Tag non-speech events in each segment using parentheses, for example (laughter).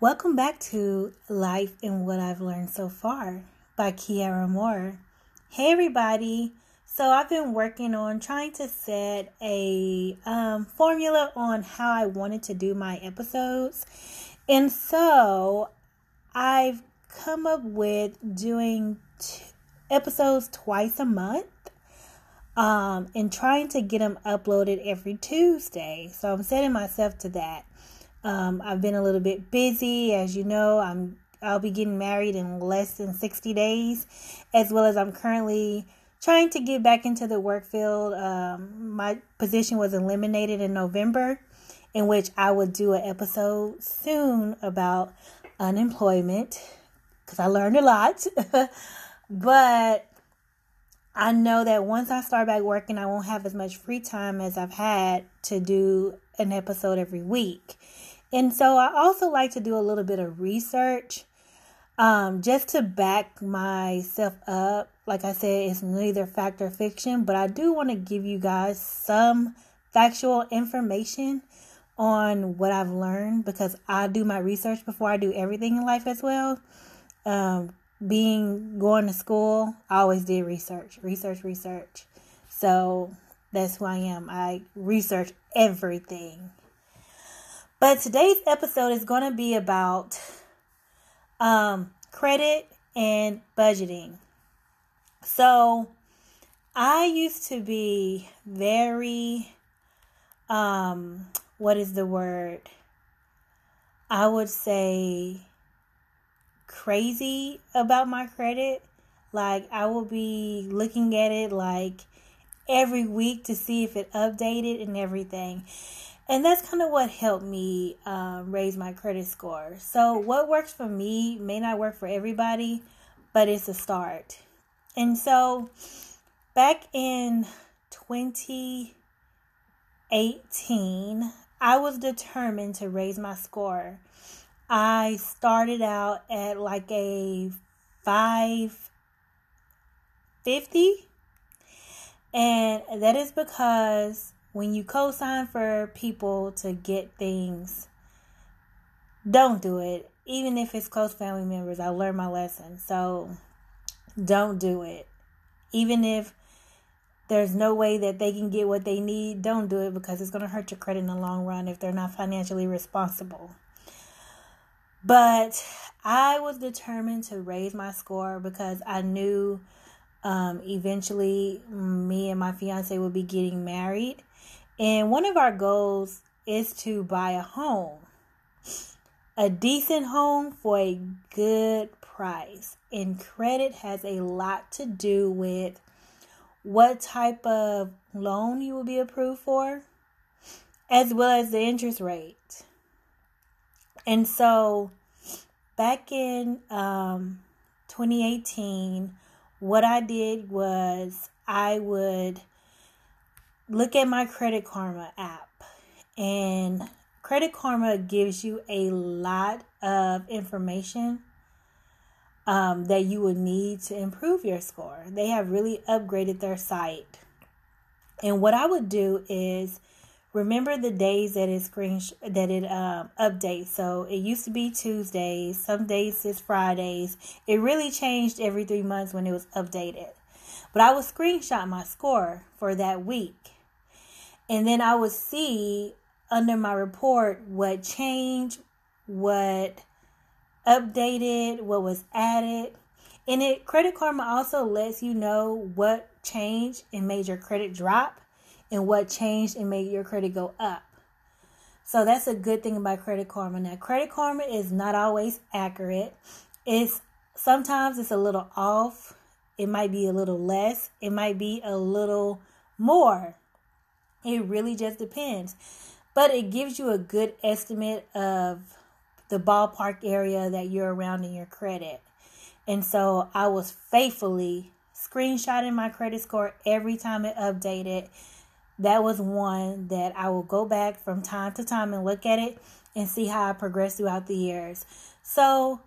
Welcome back to Life and What I've Learned So Far by Kiara Moore. Hey, everybody. So, I've been working on trying to set a um, formula on how I wanted to do my episodes. And so, I've come up with doing t- episodes twice a month um, and trying to get them uploaded every Tuesday. So, I'm setting myself to that. Um, I've been a little bit busy, as you know. I'm I'll be getting married in less than 60 days, as well as I'm currently trying to get back into the work field. Um, my position was eliminated in November, in which I would do an episode soon about unemployment because I learned a lot. (laughs) but I know that once I start back working, I won't have as much free time as I've had to do an episode every week. And so I also like to do a little bit of research um, just to back myself up. Like I said, it's neither fact or fiction, but I do want to give you guys some factual information on what I've learned because I do my research before I do everything in life as well. Um, being going to school, I always did research, research, research. So that's who I am. I research everything. But today's episode is going to be about um, credit and budgeting. So, I used to be very, um, what is the word? I would say crazy about my credit. Like, I will be looking at it like every week to see if it updated and everything and that's kind of what helped me um, raise my credit score. So, what works for me may not work for everybody, but it's a start. And so, back in 2018, I was determined to raise my score. I started out at like a 550, and that is because when you co-sign for people to get things, don't do it. Even if it's close family members, I learned my lesson. So don't do it. Even if there's no way that they can get what they need, don't do it because it's going to hurt your credit in the long run if they're not financially responsible. But I was determined to raise my score because I knew um, eventually me and my fiance will be getting married. And one of our goals is to buy a home, a decent home for a good price. And credit has a lot to do with what type of loan you will be approved for, as well as the interest rate. And so back in um, 2018, what I did was I would look at my Credit Karma app. And Credit Karma gives you a lot of information um, that you would need to improve your score. They have really upgraded their site. And what I would do is remember the days that it screen that it um, updates. So it used to be Tuesdays, some days it's Fridays. It really changed every three months when it was updated. But I would screenshot my score for that week and then I would see under my report what changed, what updated, what was added. And it Credit Karma also lets you know what changed and made your credit drop and what changed and made your credit go up. So that's a good thing about Credit Karma. Now, Credit Karma is not always accurate. It's sometimes it's a little off. It might be a little less. It might be a little more. It really just depends. But it gives you a good estimate of the ballpark area that you're around in your credit. And so I was faithfully screenshotting my credit score every time it updated. That was one that I will go back from time to time and look at it and see how I progressed throughout the years. So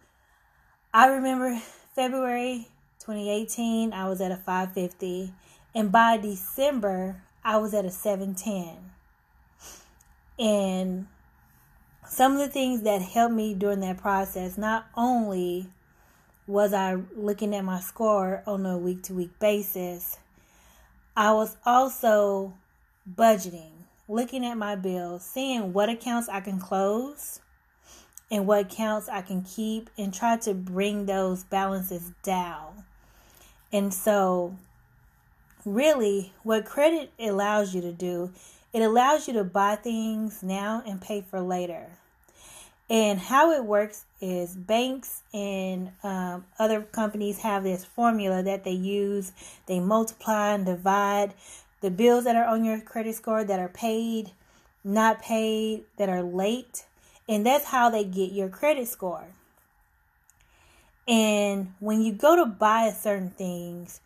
I remember February 2018, I was at a 550. And by December, I was at a 710. And some of the things that helped me during that process, not only was I looking at my score on a week to week basis, I was also budgeting, looking at my bills, seeing what accounts I can close and what accounts I can keep and try to bring those balances down. And so, really, what credit allows you to do, it allows you to buy things now and pay for later. And how it works is banks and um, other companies have this formula that they use. They multiply and divide the bills that are on your credit score that are paid, not paid, that are late. And that's how they get your credit score. And when you go to buy certain things,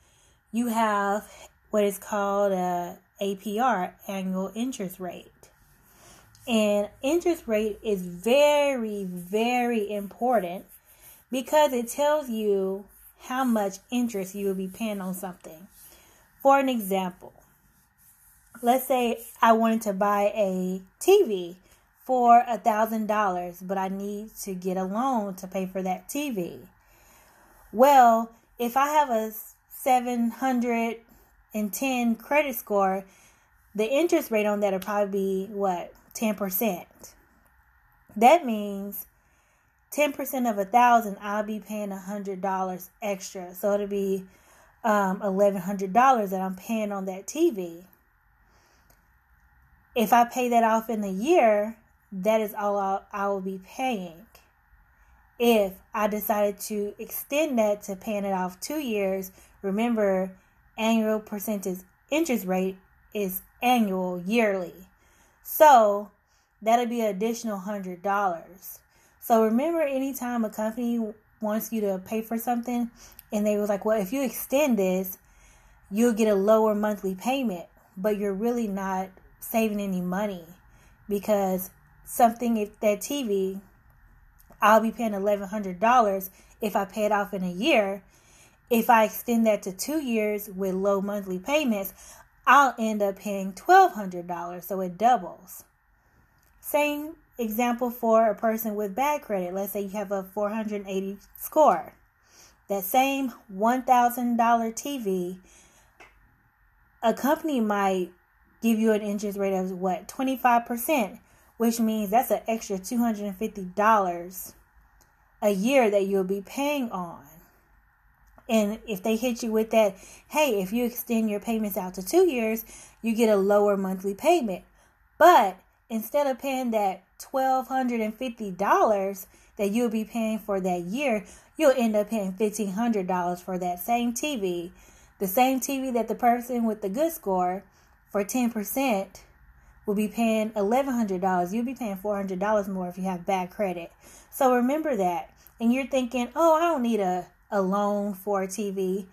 you have what is called a APR, annual interest rate. And interest rate is very, very important because it tells you how much interest you will be paying on something. For an example, let's say I wanted to buy a TV for a thousand dollars, but I need to get a loan to pay for that TV. Well, if I have a 710 credit score, the interest rate on that will probably be what 10%. That means 10% of a thousand, I'll be paying a hundred dollars extra. So it'll be um, eleven hundred dollars that I'm paying on that TV. If I pay that off in a year, that is all I'll, I will be paying. If I decided to extend that to paying it off two years, remember annual percentage interest rate is annual yearly. So that'll be an additional hundred dollars. So remember anytime a company wants you to pay for something and they was like, Well, if you extend this, you'll get a lower monthly payment, but you're really not saving any money because something if that TV I'll be paying eleven hundred dollars if I pay it off in a year. If I extend that to two years with low monthly payments, I'll end up paying $1,200, so it doubles. Same example for a person with bad credit. Let's say you have a 480 score. That same $1,000 TV, a company might give you an interest rate of what, 25%, which means that's an extra $250 a year that you'll be paying on. And if they hit you with that, hey, if you extend your payments out to two years, you get a lower monthly payment. But instead of paying that $1,250 that you'll be paying for that year, you'll end up paying $1,500 for that same TV. The same TV that the person with the good score for 10% will be paying $1,100. You'll be paying $400 more if you have bad credit. So remember that. And you're thinking, oh, I don't need a a loan for a TV.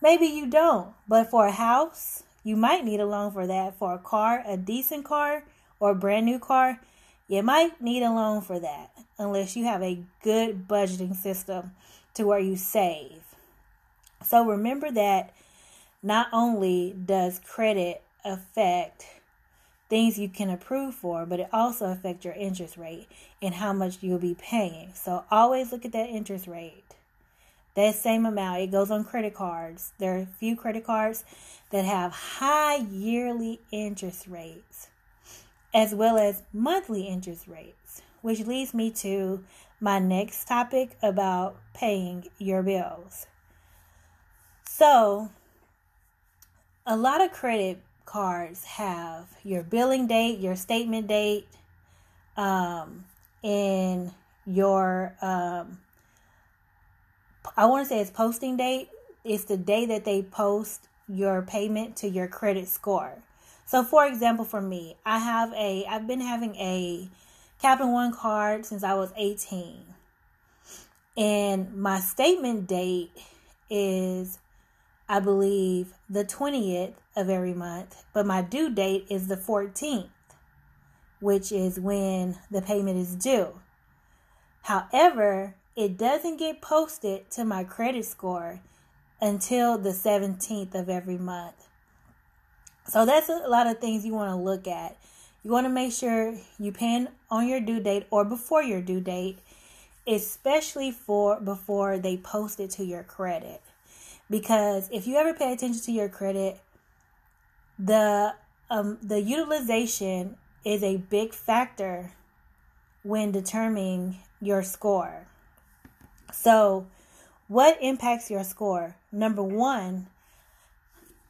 Maybe you don't, but for a house, you might need a loan for that. For a car, a decent car or a brand new car, you might need a loan for that unless you have a good budgeting system to where you save. So remember that not only does credit affect things you can approve for, but it also affects your interest rate and how much you'll be paying. So always look at that interest rate that same amount. It goes on credit cards. There are a few credit cards that have high yearly interest rates as well as monthly interest rates, which leads me to my next topic about paying your bills. So, a lot of credit cards have your billing date, your statement date, um, and your um, I want to say it's posting date. It's the day that they post your payment to your credit score. So, for example, for me, I have a, I've been having a Capital One card since I was 18. And my statement date is, I believe, the 20th of every month, but my due date is the 14th, which is when the payment is due. However, it doesn't get posted to my credit score until the 17th of every month. So that's a lot of things you want to look at. you want to make sure you pay on your due date or before your due date, especially for before they post it to your credit. Because if you ever pay attention to your credit, the um, the utilization is a big factor when determining your score. So, what impacts your score? Number one,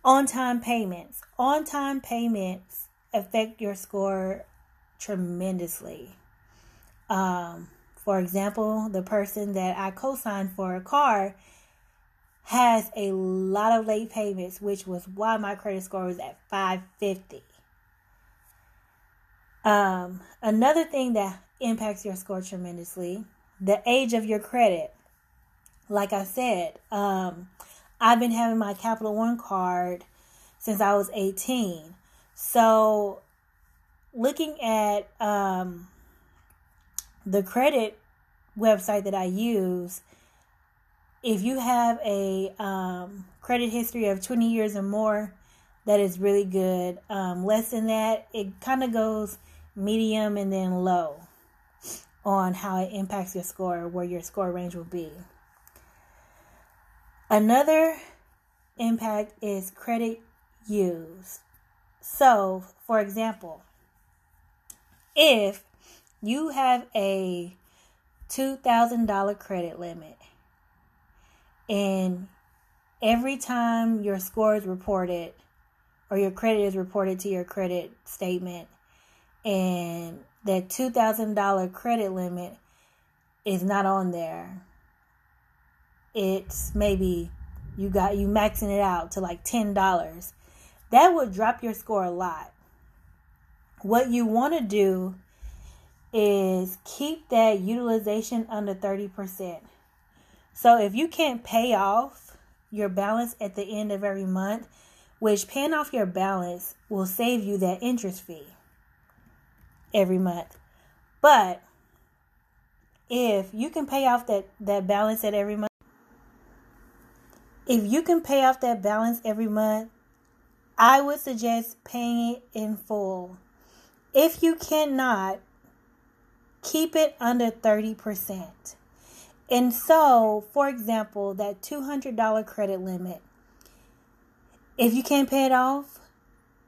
on time payments. On time payments affect your score tremendously. Um, for example, the person that I co signed for a car has a lot of late payments, which was why my credit score was at 550. Um, another thing that impacts your score tremendously the age of your credit. Like I said, um, I've been having my Capital One card since I was 18. So, looking at um, the credit website that I use, if you have a um, credit history of 20 years or more, that is really good. Um, less than that, it kind of goes medium and then low on how it impacts your score, where your score range will be. Another impact is credit use. So, for example, if you have a $2,000 credit limit and every time your score is reported or your credit is reported to your credit statement and that $2,000 credit limit is not on there. It's maybe you got you maxing it out to like $10. That would drop your score a lot. What you want to do is keep that utilization under 30%. So if you can't pay off your balance at the end of every month, which paying off your balance will save you that interest fee every month. But if you can pay off that, that balance at every month, if you can pay off that balance every month, I would suggest paying it in full. If you cannot, keep it under 30%. And so, for example, that $200 credit limit, if you can't pay it off,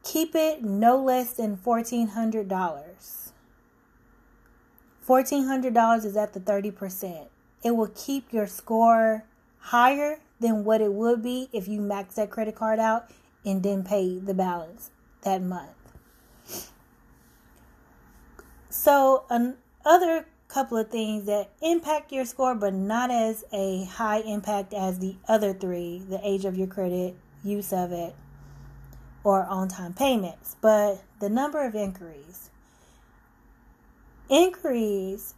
keep it no less than $1,400. $1,400 is at the 30%. It will keep your score higher than what it would be if you max that credit card out and then pay the balance that month. So, another couple of things that impact your score, but not as a high impact as the other three the age of your credit, use of it, or on time payments, but the number of inquiries. Inquiries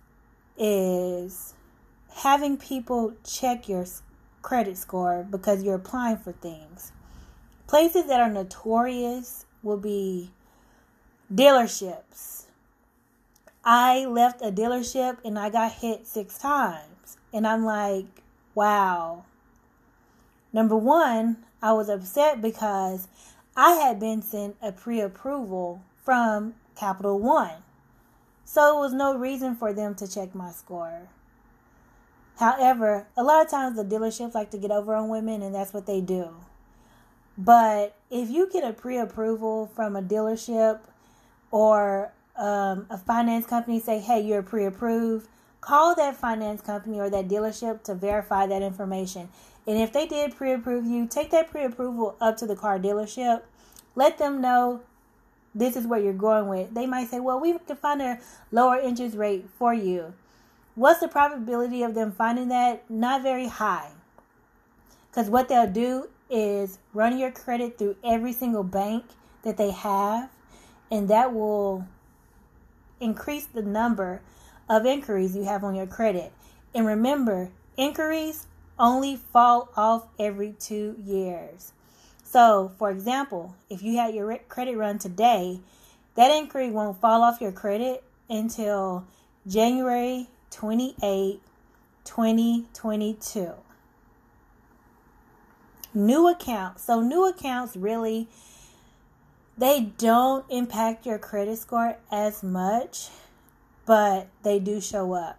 is having people check your credit score because you're applying for things. Places that are notorious will be dealerships. I left a dealership and I got hit six times. And I'm like, wow. Number one, I was upset because I had been sent a pre approval from Capital One. So it was no reason for them to check my score. However, a lot of times the dealerships like to get over on women, and that's what they do. But if you get a pre approval from a dealership or um, a finance company say, hey, you're pre approved, call that finance company or that dealership to verify that information. And if they did pre approve you, take that pre approval up to the car dealership. Let them know this is what you're going with. They might say, well, we can find a lower interest rate for you. What's the probability of them finding that? Not very high. Because what they'll do is run your credit through every single bank that they have, and that will increase the number of inquiries you have on your credit. And remember, inquiries only fall off every two years. So, for example, if you had your credit run today, that inquiry won't fall off your credit until January 28, 2022. New accounts. So, new accounts really they don't impact your credit score as much, but they do show up.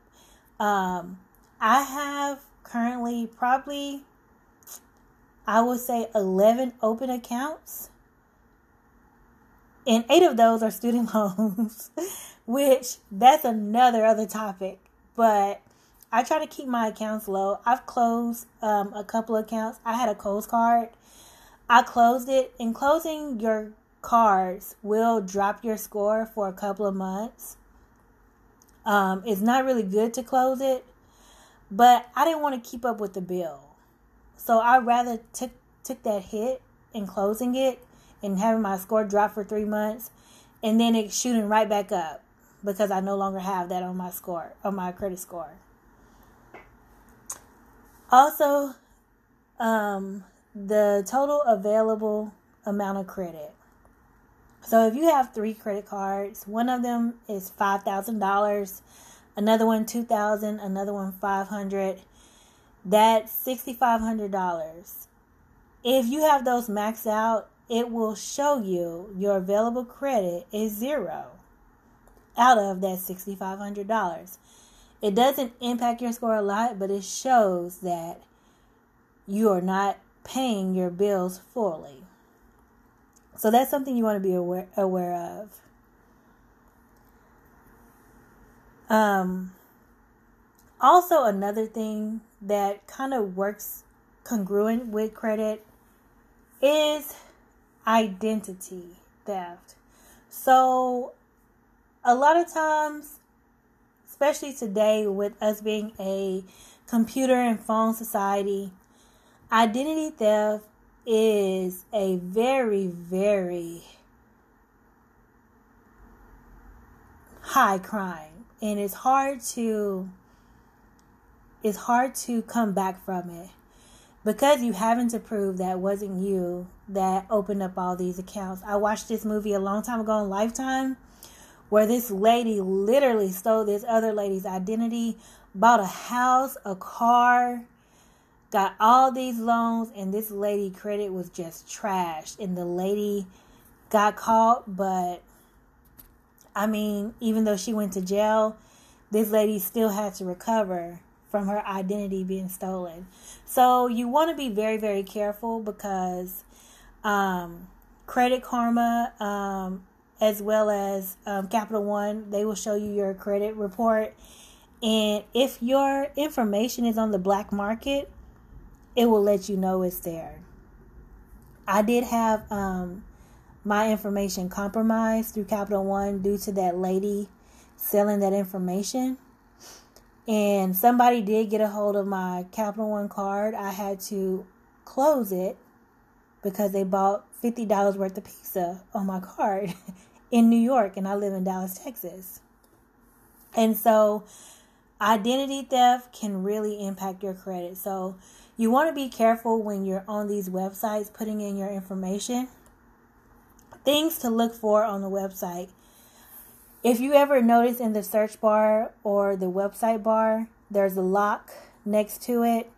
Um, I have currently probably, I would say, 11 open accounts. And eight of those are student (laughs) loans, which that's another other topic. But I try to keep my accounts low. I've closed um, a couple accounts. I had a Kohl's card. I closed it. And closing your cards will drop your score for a couple of months. Um, it's not really good to close it, but I didn't want to keep up with the bill. So I rather took took that hit in closing it and having my score drop for three months and then it shooting right back up because I no longer have that on my score on my credit score. Also, um, the total available amount of credit. So if you have three credit cards, one of them is five thousand dollars, another one two thousand, another one five hundred. That's sixty five hundred dollars. If you have those maxed out, it will show you your available credit is zero out of that sixty five hundred dollars. It doesn't impact your score a lot, but it shows that you are not paying your bills fully. So that's something you want to be aware aware of. Um, also, another thing that kind of works congruent with credit is identity theft. So, a lot of times, especially today with us being a computer and phone society, identity theft is a very, very high crime. And it's hard to it's hard to come back from it. Because you having to prove that wasn't you that opened up all these accounts. I watched this movie a long time ago on Lifetime where this lady literally stole this other lady's identity, bought a house, a car, got all these loans and this lady credit was just trashed and the lady got caught but i mean even though she went to jail this lady still had to recover from her identity being stolen. So you want to be very very careful because um, credit karma um, as well as um, capital one they will show you your credit report. And if your information is on the black market it will let you know it's there. I did have um, my information compromised through Capital One due to that lady selling that information. And somebody did get a hold of my Capital One card. I had to close it because they bought $50 worth of pizza on my card (laughs) in New York, and I live in Dallas, Texas. And so, identity theft can really impact your credit. So, you want to be careful when you're on these websites putting in your information. Things to look for on the website. If you ever notice in the search bar or the website bar, there's a lock next to it.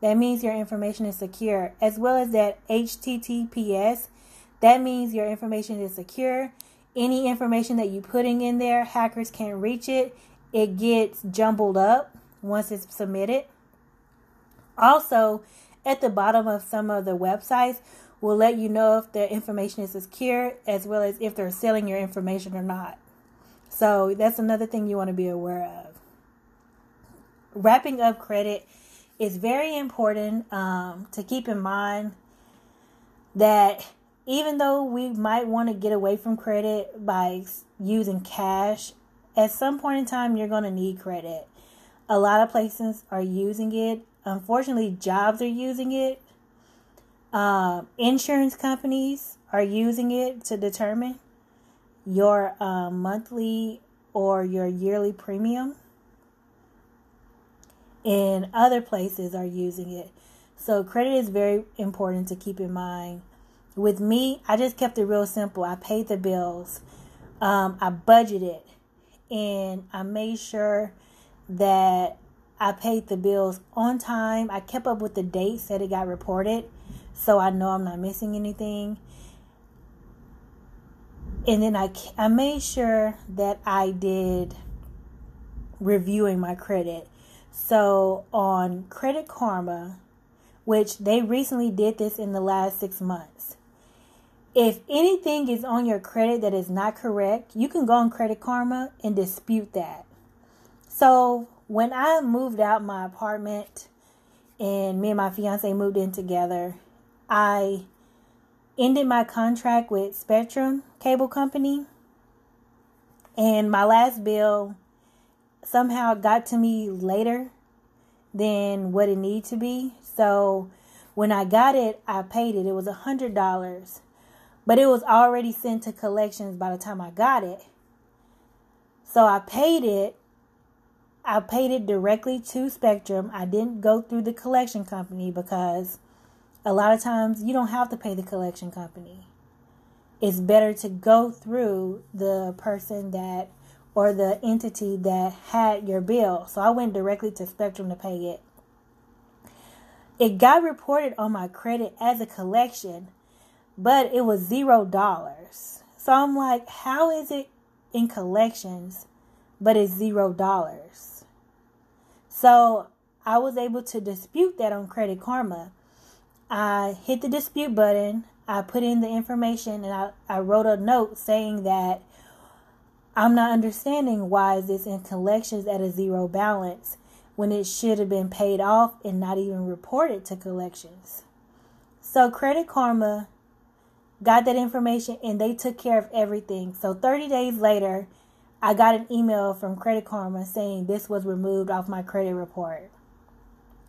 That means your information is secure, as well as that HTTPS. That means your information is secure. Any information that you're putting in there, hackers can't reach it. It gets jumbled up once it's submitted. Also, at the bottom of some of the websites will let you know if the information is secure as well as if they're selling your information or not. So that's another thing you want to be aware of. Wrapping up credit is very important um, to keep in mind that even though we might want to get away from credit by using cash, at some point in time you're going to need credit. A lot of places are using it Unfortunately, jobs are using it. Um, insurance companies are using it to determine your uh, monthly or your yearly premium. And other places are using it. So, credit is very important to keep in mind. With me, I just kept it real simple. I paid the bills, um, I budgeted, and I made sure that I paid the bills on time. I kept up with the dates that it got reported, so I know I'm not missing anything. and then I I made sure that I did reviewing my credit. So on Credit Karma, which they recently did this in the last 6 months. If anything is on your credit that is not correct, you can go on Credit Karma and dispute that. So when I moved out my apartment and me and my fiance moved in together, I ended my contract with Spectrum Cable Company. And my last bill somehow got to me later than what it needed to be. So when I got it, I paid it. It was a hundred dollars. But it was already sent to collections by the time I got it. So I paid it I paid it directly to Spectrum. I didn't go through the collection company because a lot of times you don't have to pay the collection company. It's better to go through the person that or the entity that had your bill. So I went directly to Spectrum to pay it. It got reported on my credit as a collection, but it was zero dollars. So I'm like, how is it in collections, but it's zero dollars? So I was able to dispute that on Credit Karma. I hit the dispute button, I put in the information, and I, I wrote a note saying that I'm not understanding why is this in collections at a zero balance when it should have been paid off and not even reported to collections. So Credit Karma got that information and they took care of everything. So 30 days later, I got an email from Credit Karma saying this was removed off my credit report.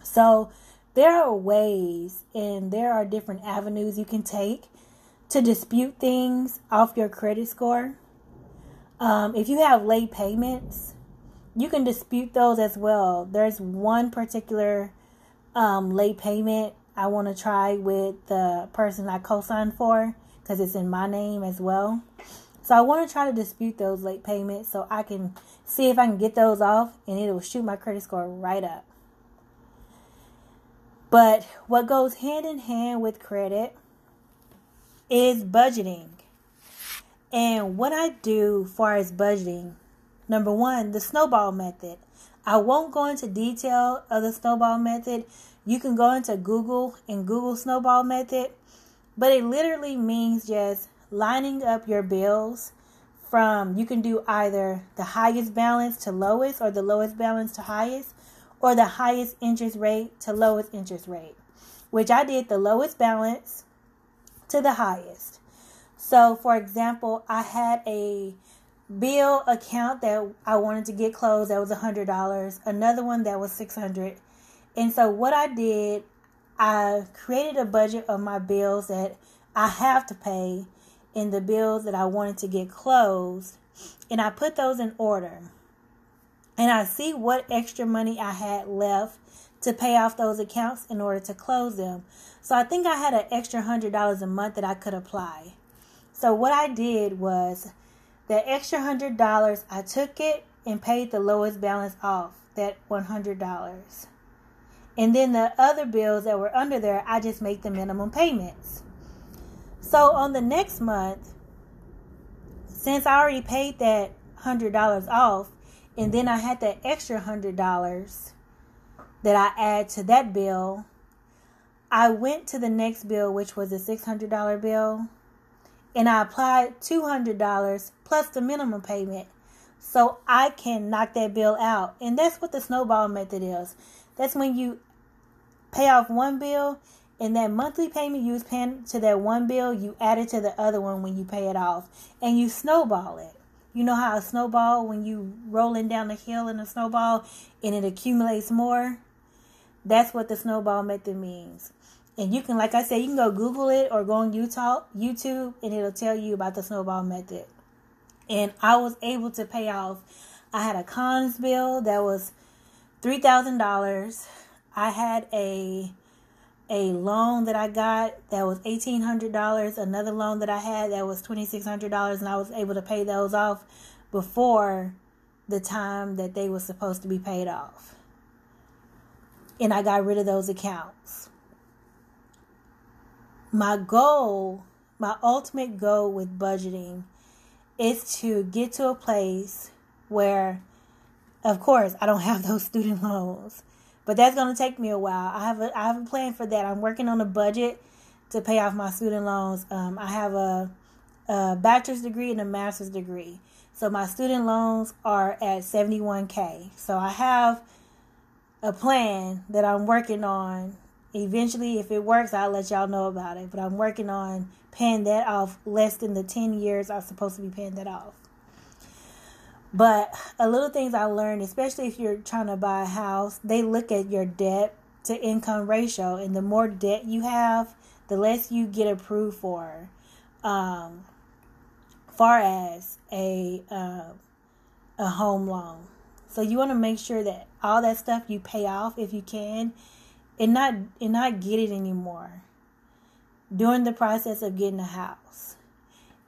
So there are ways and there are different avenues you can take to dispute things off your credit score. Um, if you have late payments, you can dispute those as well. There's one particular um, late payment I want to try with the person I co signed for because it's in my name as well. So I want to try to dispute those late payments so I can see if I can get those off and it will shoot my credit score right up. But what goes hand in hand with credit is budgeting. And what I do far as budgeting, number one, the snowball method. I won't go into detail of the snowball method. You can go into Google and Google snowball method, but it literally means just lining up your bills from you can do either the highest balance to lowest or the lowest balance to highest or the highest interest rate to lowest interest rate which I did the lowest balance to the highest. So for example I had a bill account that I wanted to get closed that was a hundred dollars another one that was six hundred. And so what I did I created a budget of my bills that I have to pay in the bills that I wanted to get closed, and I put those in order. And I see what extra money I had left to pay off those accounts in order to close them. So I think I had an extra hundred dollars a month that I could apply. So what I did was the extra hundred dollars I took it and paid the lowest balance off, that one hundred dollars. And then the other bills that were under there, I just make the minimum payments. So on the next month, since I already paid that hundred dollars off, and then I had that extra hundred dollars that I add to that bill, I went to the next bill, which was a six hundred dollar bill, and I applied two hundred dollars plus the minimum payment, so I can knock that bill out. And that's what the snowball method is. That's when you pay off one bill and that monthly payment you was paying to that one bill, you add it to the other one when you pay it off, and you snowball it. You know how a snowball, when you rolling down the hill in a snowball, and it accumulates more. That's what the snowball method means. And you can, like I said, you can go Google it or go on Utah, YouTube, and it'll tell you about the snowball method. And I was able to pay off. I had a Kohl's bill that was three thousand dollars. I had a a loan that I got that was $1,800, another loan that I had that was $2,600, and I was able to pay those off before the time that they were supposed to be paid off. And I got rid of those accounts. My goal, my ultimate goal with budgeting is to get to a place where, of course, I don't (laughs) have those student loans, but that's going to take me a while. I have a I have a plan for that. I'm working on a budget to pay off my student loans. Um, I have a, a bachelor's degree and a master's degree. So my student loans are at 71K. So I have a plan that I'm working on. Eventually, if it works, I'll let y'all know about it. But I'm working on paying that off less than the 10 years I'm supposed to be paying that off. But a little things I learned, especially if you're trying to buy a house, they look at your debt to income ratio. And the more debt you have, the less you get approved for. Um, far as a uh, a home loan. So you want to make sure that all that stuff you pay off if you can, and not and not get it anymore during the process of getting a house.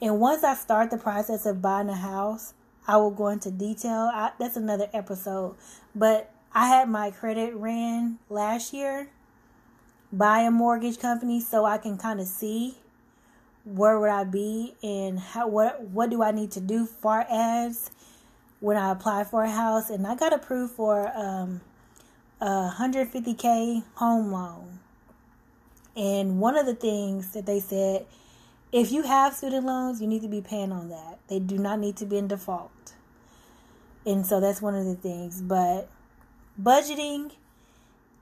And once I start the process of buying a house, I will go into detail. I, that's another episode. But I had my credit ran last year by a mortgage company so I can kind of see where would I be and how what what do I need to do far as when I apply for a house and I got approved for um, a 150k home loan. And one of the things that they said if you have student loans, you need to be paying on that. They do not need to be in default. And so that's one of the things, but budgeting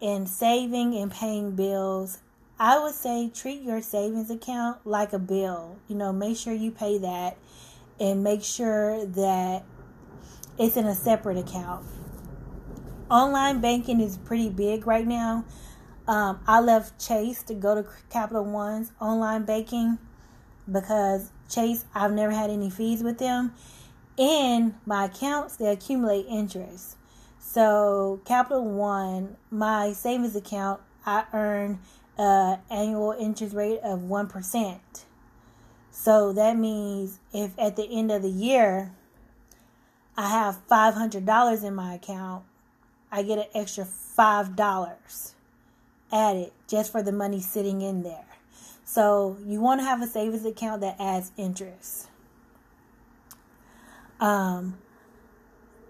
and saving and paying bills I would say treat your savings account like a bill. You know, make sure you pay that and make sure that it's in a separate account. Online banking is pretty big right now. Um, I left Chase to go to Capital One's online banking because Chase, I've never had any fees with them. And my accounts, they accumulate interest. So, Capital One, my savings account, I earn uh, annual interest rate of 1%. So that means if at the end of the year I have $500 in my account, I get an extra $5 added just for the money sitting in there. So you want to have a savings account that adds interest. Um,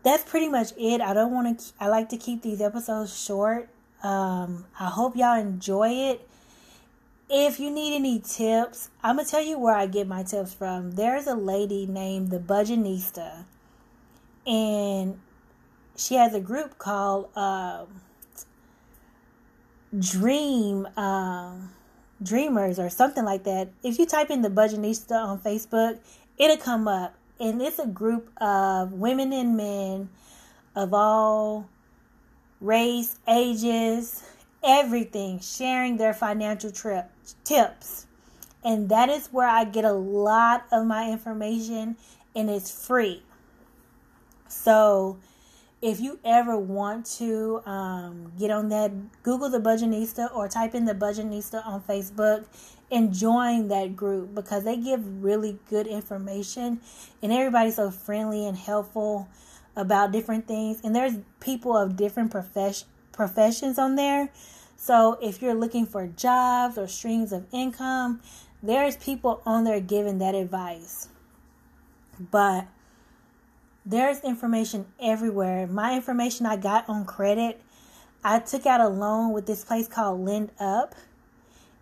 that's pretty much it. I don't want to. I like to keep these episodes short. Um, I hope y'all enjoy it. If you need any tips, I'm gonna tell you where I get my tips from. There's a lady named the Budgetnista, and she has a group called um, Dream um, Dreamers or something like that. If you type in the Budgetnista on Facebook, it'll come up, and it's a group of women and men of all race, ages, everything, sharing their financial trip tips. And that is where I get a lot of my information and it's free. So if you ever want to um, get on that, Google the Budgetnista or type in the Budgetnista on Facebook and join that group because they give really good information and everybody's so friendly and helpful about different things, and there's people of different profession professions on there. So if you're looking for jobs or streams of income, there's people on there giving that advice. But there's information everywhere. My information I got on credit, I took out a loan with this place called LendUp,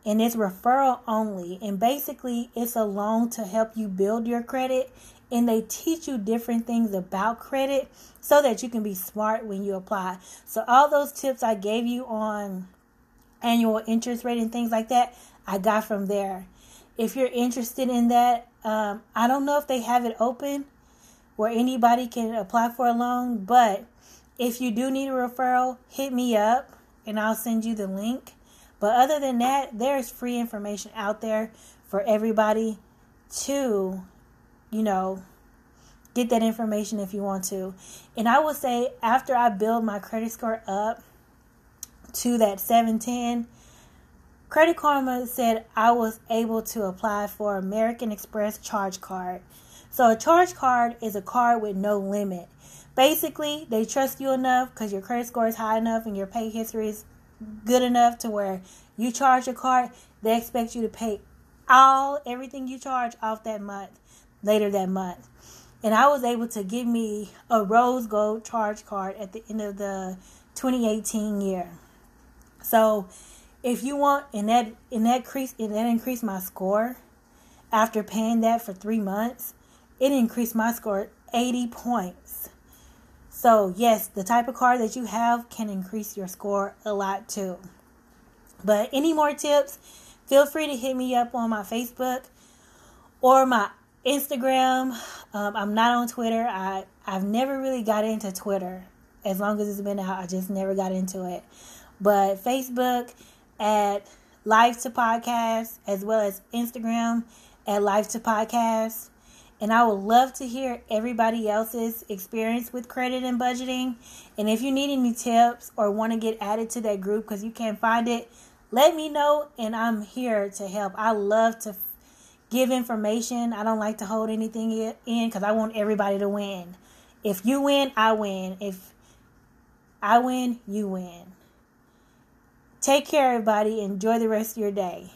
and it's referral only. And basically, it's a loan to help you build your credit and they teach you different things about credit so that you can be smart when you apply. So all those tips I gave you on annual interest rate and things like that, I got from there. If you're interested in that, um, I don't know if they have it open where anybody can apply for a loan, but if you do need a referral, hit me up and I'll send you the link. But other than that, there's free information out there for everybody to you know, get that information if you want to. And I will say after I build my credit score up to that 710, Credit Karma said I was able to apply for American Express charge card. So a charge card is a card with no limit. Basically, they trust you enough because your credit score is high enough and your pay history is good enough to where you charge your card, they expect you to pay all everything you charge off that month. later that month. And I was able to give me a rose gold charge card at the end of the 2018 year. So if you want and that and that increase and that increased my score after paying that for three months, it increased my score 80 points. So yes, the type of card that you have can increase your score a lot too. But any more tips, feel free to hit me up on my Facebook or my Instagram. Um, I'm not on Twitter. I I've never really got into Twitter. As long as it's been out, I just never got into it. But Facebook at Life to Podcast, as well as Instagram at Life to Podcast. And I would love to hear everybody else's experience with credit and budgeting. And if you need any tips or want to get added to that group because you can't find it, let me know and I'm here to help. I love to give information. I don't like to hold anything in because I want everybody to win. If you win, I win. If I win, you win. Take care, everybody. Enjoy the rest of your day.